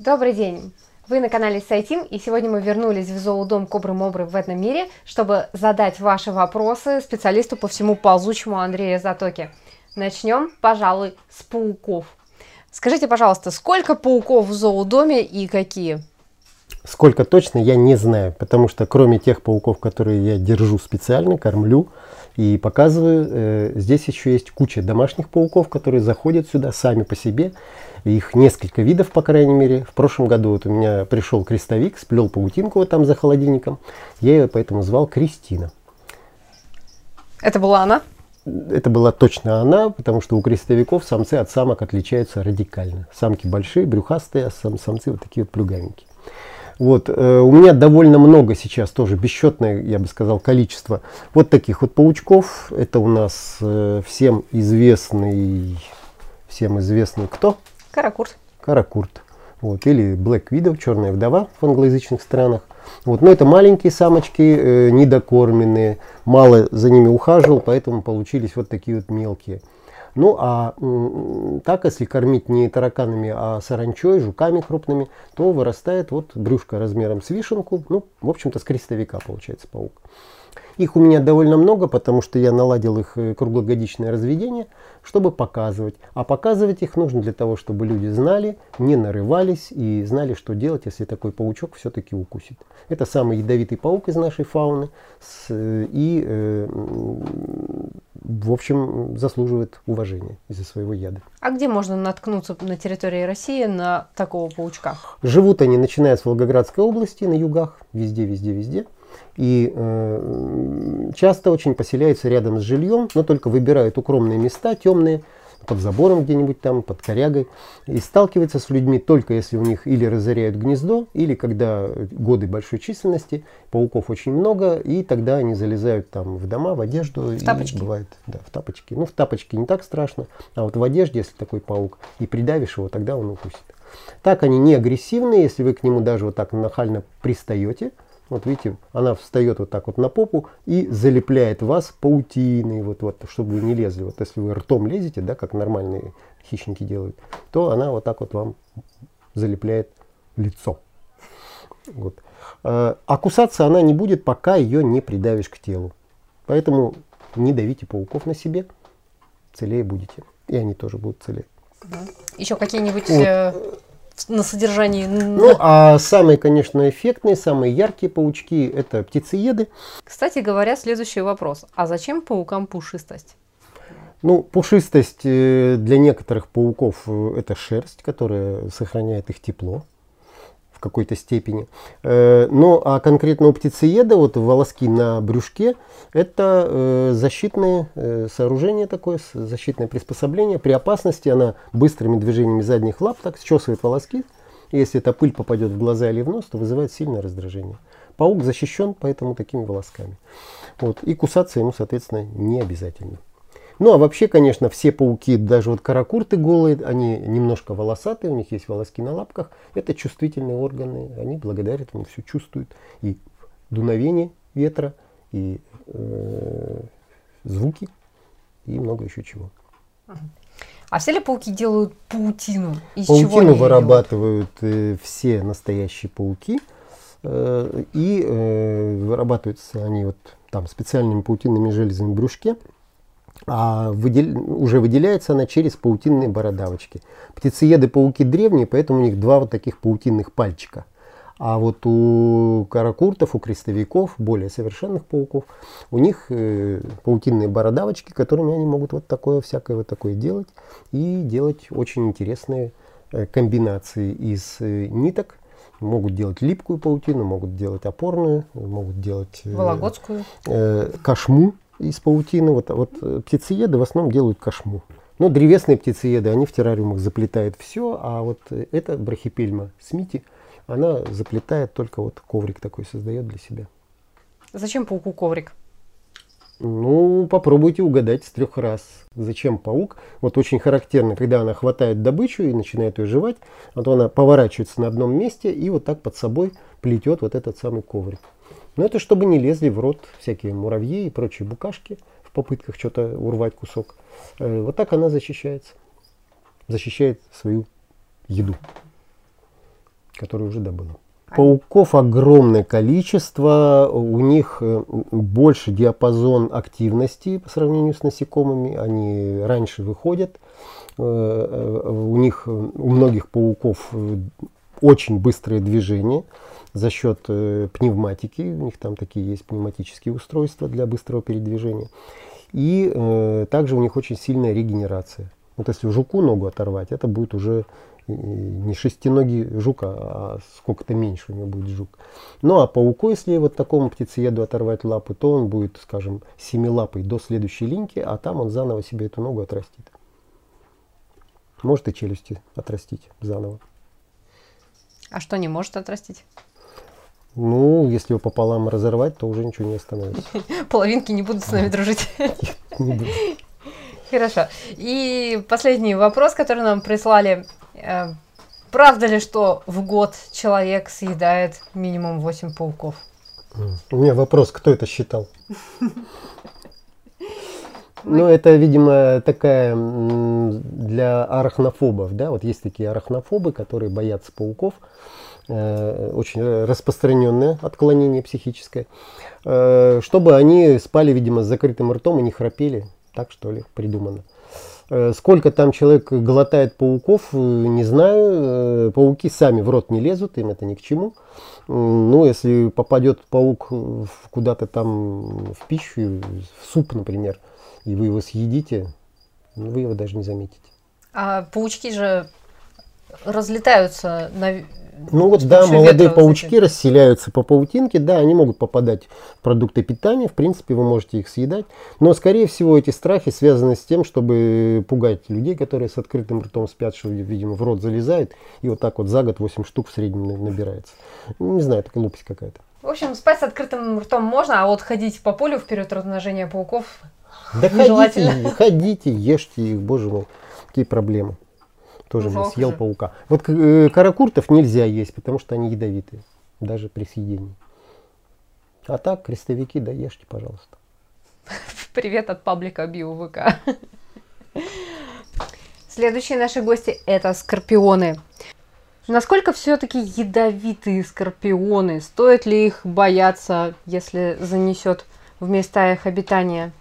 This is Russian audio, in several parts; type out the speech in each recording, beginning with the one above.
Добрый день! Вы на канале Сайтим, и сегодня мы вернулись в зоодом Кобры Мобры в этом мире, чтобы задать ваши вопросы специалисту по всему ползучему Андрею Затоке. Начнем, пожалуй, с пауков. Скажите, пожалуйста, сколько пауков в зоодоме и какие? Сколько точно, я не знаю, потому что кроме тех пауков, которые я держу специально, кормлю и показываю, э, здесь еще есть куча домашних пауков, которые заходят сюда сами по себе. Их несколько видов, по крайней мере. В прошлом году вот у меня пришел крестовик, сплел паутинку вот там за холодильником. Я ее поэтому звал Кристина. Это была она? Это была точно она, потому что у крестовиков самцы от самок отличаются радикально. Самки большие, брюхастые, а сам, самцы вот такие вот плюгавенькие. Вот, э, у меня довольно много сейчас тоже, бесчетное, я бы сказал, количество вот таких вот паучков. Это у нас э, всем известный, всем известный кто? Каракурт. Каракурт. Вот, или Black Widow, черная вдова в англоязычных странах. Вот, но это маленькие самочки, э, недокормленные, мало за ними ухаживал, поэтому получились вот такие вот мелкие. Ну а так, если кормить не тараканами, а саранчой, жуками крупными, то вырастает вот брюшко размером с вишенку, ну, в общем-то, с крестовика получается паук. Их у меня довольно много, потому что я наладил их э, круглогодичное разведение, чтобы показывать. А показывать их нужно для того, чтобы люди знали, не нарывались и знали, что делать, если такой паучок все-таки укусит. Это самый ядовитый паук из нашей фауны. И э, в общем, заслуживает уважения из-за своего яда. А где можно наткнуться на территории России на такого паучка? Живут они, начиная с Волгоградской области, на югах, везде, везде, везде. И э, часто очень поселяются рядом с жильем, но только выбирают укромные места, темные, под забором где-нибудь там, под корягой, и сталкивается с людьми только если у них или разоряют гнездо, или когда годы большой численности, пауков очень много, и тогда они залезают там в дома, в одежду. В тапочки? Бывает, да, в тапочки. Ну, в тапочки не так страшно, а вот в одежде, если такой паук, и придавишь его, тогда он укусит. Так они не агрессивные, если вы к нему даже вот так нахально пристаете, вот видите, она встает вот так вот на попу и залепляет вас паутиной, вот, вот, чтобы вы не лезли. Вот если вы ртом лезете, да, как нормальные хищники делают, то она вот так вот вам залепляет лицо. Вот. А, а кусаться она не будет, пока ее не придавишь к телу. Поэтому не давите пауков на себе, целее будете. И они тоже будут целее. Еще какие-нибудь вот. На содержании. Ну, а самые, конечно, эффектные, самые яркие паучки – это птицееды. Кстати говоря, следующий вопрос. А зачем паукам пушистость? Ну, пушистость э, для некоторых пауков э, – это шерсть, которая сохраняет их тепло в какой-то степени. Э, ну, а конкретно у птицееда, вот волоски на брюшке, это э, защитное э, сооружение такое, защитное приспособление. При опасности она быстрыми движениями задних лап так счесывает волоски. Если эта пыль попадет в глаза или в нос, то вызывает сильное раздражение. Паук защищен поэтому такими волосками. Вот. И кусаться ему, соответственно, не обязательно. Ну а вообще, конечно, все пауки, даже вот каракурты голые, они немножко волосатые, у них есть волоски на лапках. Это чувствительные органы, они благодаря этому все чувствуют. И дуновение ветра, и э, звуки, и много еще чего. А все ли пауки делают паутину? Из паутину вырабатывают э, все настоящие пауки. Э, и э, вырабатываются они вот там специальными паутинными железами в брюшке а выдел... уже выделяется она через паутинные бородавочки. Птицееды-пауки древние, поэтому у них два вот таких паутинных пальчика. А вот у каракуртов, у крестовиков, более совершенных пауков, у них э, паутинные бородавочки, которыми они могут вот такое всякое вот такое делать. И делать очень интересные э, комбинации из э, ниток. Могут делать липкую паутину, могут делать опорную, могут делать э, Вологодскую. Э, кошму из паутины. Вот, вот э, птицееды в основном делают кошму. Но древесные птицееды, они в террариумах заплетают все, а вот э, эта брахипельма смити, она заплетает только вот коврик такой создает для себя. Зачем пауку коврик? Ну, попробуйте угадать с трех раз. Зачем паук? Вот очень характерно, когда она хватает добычу и начинает ее жевать, а то она поворачивается на одном месте и вот так под собой плетет вот этот самый коврик. Но это чтобы не лезли в рот всякие муравьи и прочие букашки в попытках что-то урвать кусок. Э, вот так она защищается. Защищает свою еду. которое уже добыло. Пауков огромное количество, у них э, больше диапазон активности по сравнению с насекомыми, они раньше выходят, э, у них, у многих пауков очень быстрое движение за счет пневматики, у них там такие есть пневматические устройства для быстрого передвижения, и также у них очень сильная регенерация. Вот если жуку ногу оторвать, это будет уже не шестиногий жук, а сколько-то меньше у него будет жук. Ну а пауку, если вот такому птицееду оторвать лапы, то он будет, скажем, семилапой до следующей линьки, а там он заново себе эту ногу отрастит. Может и челюсти отрастить заново. А что не может отрастить? Ну, если его пополам разорвать, то уже ничего не остановится. Половинки не будут с нами дружить. Не будут. Хорошо. И последний вопрос, который нам прислали Э, правда ли, что в год человек съедает минимум 8 пауков? У меня вопрос, кто это считал? Ну, это, видимо, такая для арахнофобов, да, вот есть такие арахнофобы, которые боятся пауков, очень распространенное отклонение психическое, э, чтобы они спали, видимо, с закрытым ртом и не храпели, так что ли, придумано. Э, сколько там человек глотает пауков, э, не знаю. Э, пауки сами в рот не лезут, им это ни к чему. Ну, если попадет паук куда-то там в пищу, в суп, например, и вы его съедите, ну, вы его даже не заметите. А паучки же разлетаются на ну вот да, молодые паучки расселяются по паутинке, да, они могут попадать в продукты питания, в принципе, вы можете их съедать, но, скорее всего, эти страхи связаны с тем, чтобы пугать людей, которые с открытым ртом спят, что, видимо, в рот залезает, и вот так вот за год 8 штук в среднем набирается. Ну, не знаю, это глупость какая-то. В общем, спать с открытым ртом можно, а вот ходить по полю вперед размножения пауков да ходите, ходите, ешьте их, боже мой, какие проблемы. Тоже ну, мне съел же. паука. Вот э, каракуртов нельзя есть, потому что они ядовитые, даже при съедении. А так, крестовики, да ешьте, пожалуйста. Привет от паблика БиоВК. Следующие наши гости это скорпионы. Насколько все-таки ядовитые скорпионы? Стоит ли их бояться, если занесет в места их обитания?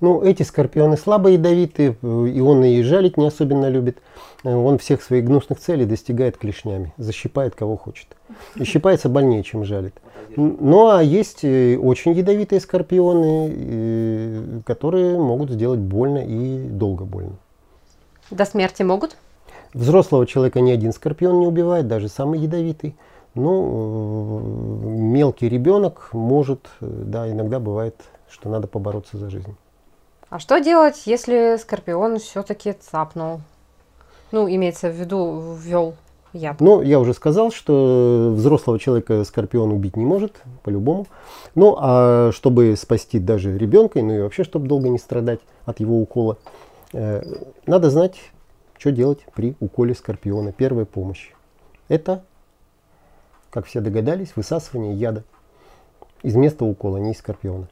Ну, эти скорпионы слабо ядовитые, и он и жалить не особенно любит. Он всех своих гнусных целей достигает клешнями, защипает кого хочет. И щипается больнее, чем жалит. Ну, а есть э, очень ядовитые скорпионы, э, которые могут сделать больно и долго больно. До смерти могут? Взрослого человека ни один скорпион не убивает, даже самый ядовитый. Ну, э, мелкий ребенок может, да, иногда бывает, что надо побороться за жизнь. А что делать, если скорпион все-таки цапнул? Ну, имеется в виду, ввел яд. Ну, я уже сказал, что взрослого человека скорпион убить не может, по-любому. Ну, а чтобы спасти даже ребенка, ну и вообще, чтобы долго не страдать от его укола, э, надо знать, что делать при уколе скорпиона. Первая помощь. Это, как все догадались, высасывание яда из места укола, не из скорпиона.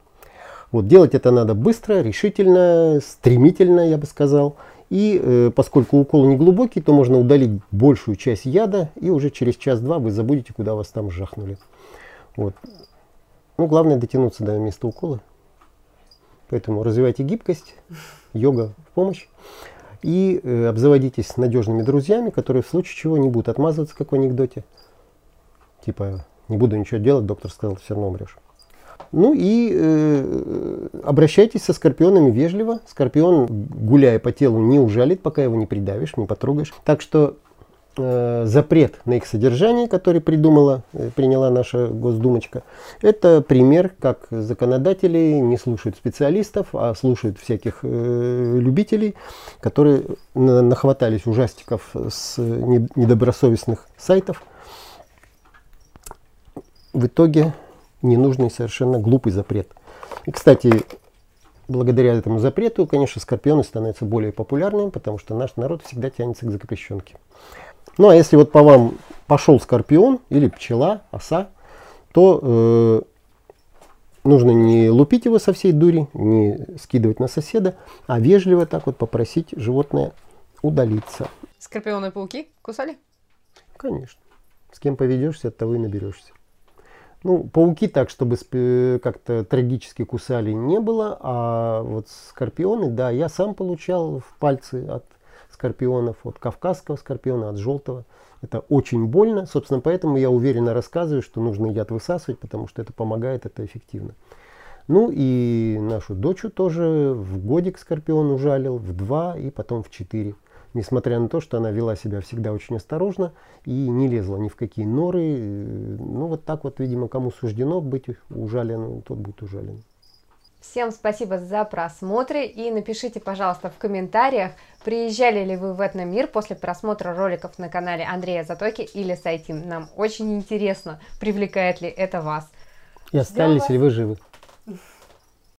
Вот делать это надо быстро, решительно, стремительно, я бы сказал. И э, поскольку укол не глубокий, то можно удалить большую часть яда, и уже через час-два вы забудете, куда вас там жахнули. Вот. Ну, главное дотянуться до места укола. Поэтому развивайте гибкость, йога в помощь. И э, обзаводитесь надежными друзьями, которые в случае чего не будут отмазываться, как в анекдоте. Типа, не буду ничего делать, доктор сказал, все равно умрешь. Ну и э, обращайтесь со скорпионами вежливо. Скорпион, гуляя по телу, не ужалит, пока его не придавишь, не потрогаешь. Так что э, запрет на их содержание, который придумала, э, приняла наша Госдумочка, это пример, как законодатели не слушают специалистов, а слушают всяких э, любителей, которые на, нахватались ужастиков с недобросовестных сайтов. В итоге ненужный, совершенно глупый запрет. И, кстати, благодаря этому запрету, конечно, скорпионы становятся более популярными, потому что наш народ всегда тянется к запрещенке. Ну а если вот по вам пошел скорпион или пчела, оса, то э, нужно не лупить его со всей дури, не скидывать на соседа, а вежливо так вот попросить животное удалиться. Скорпионы и пауки кусали? Конечно. С кем поведешься, от того и наберешься. Ну, пауки так, чтобы как-то трагически кусали, не было. А вот скорпионы, да, я сам получал в пальцы от скорпионов, от кавказского скорпиона, от желтого. Это очень больно. Собственно, поэтому я уверенно рассказываю, что нужно яд высасывать, потому что это помогает, это эффективно. Ну и нашу дочь тоже в годик скорпион ужалил, в два и потом в четыре несмотря на то, что она вела себя всегда очень осторожно и не лезла ни в какие норы. Ну вот так вот, видимо, кому суждено быть ужаленным, тот будет ужален. Всем спасибо за просмотры и напишите, пожалуйста, в комментариях, приезжали ли вы в Этномир после просмотра роликов на канале Андрея Затоки или Сайтим. Нам очень интересно, привлекает ли это вас. И остались ли вы живы.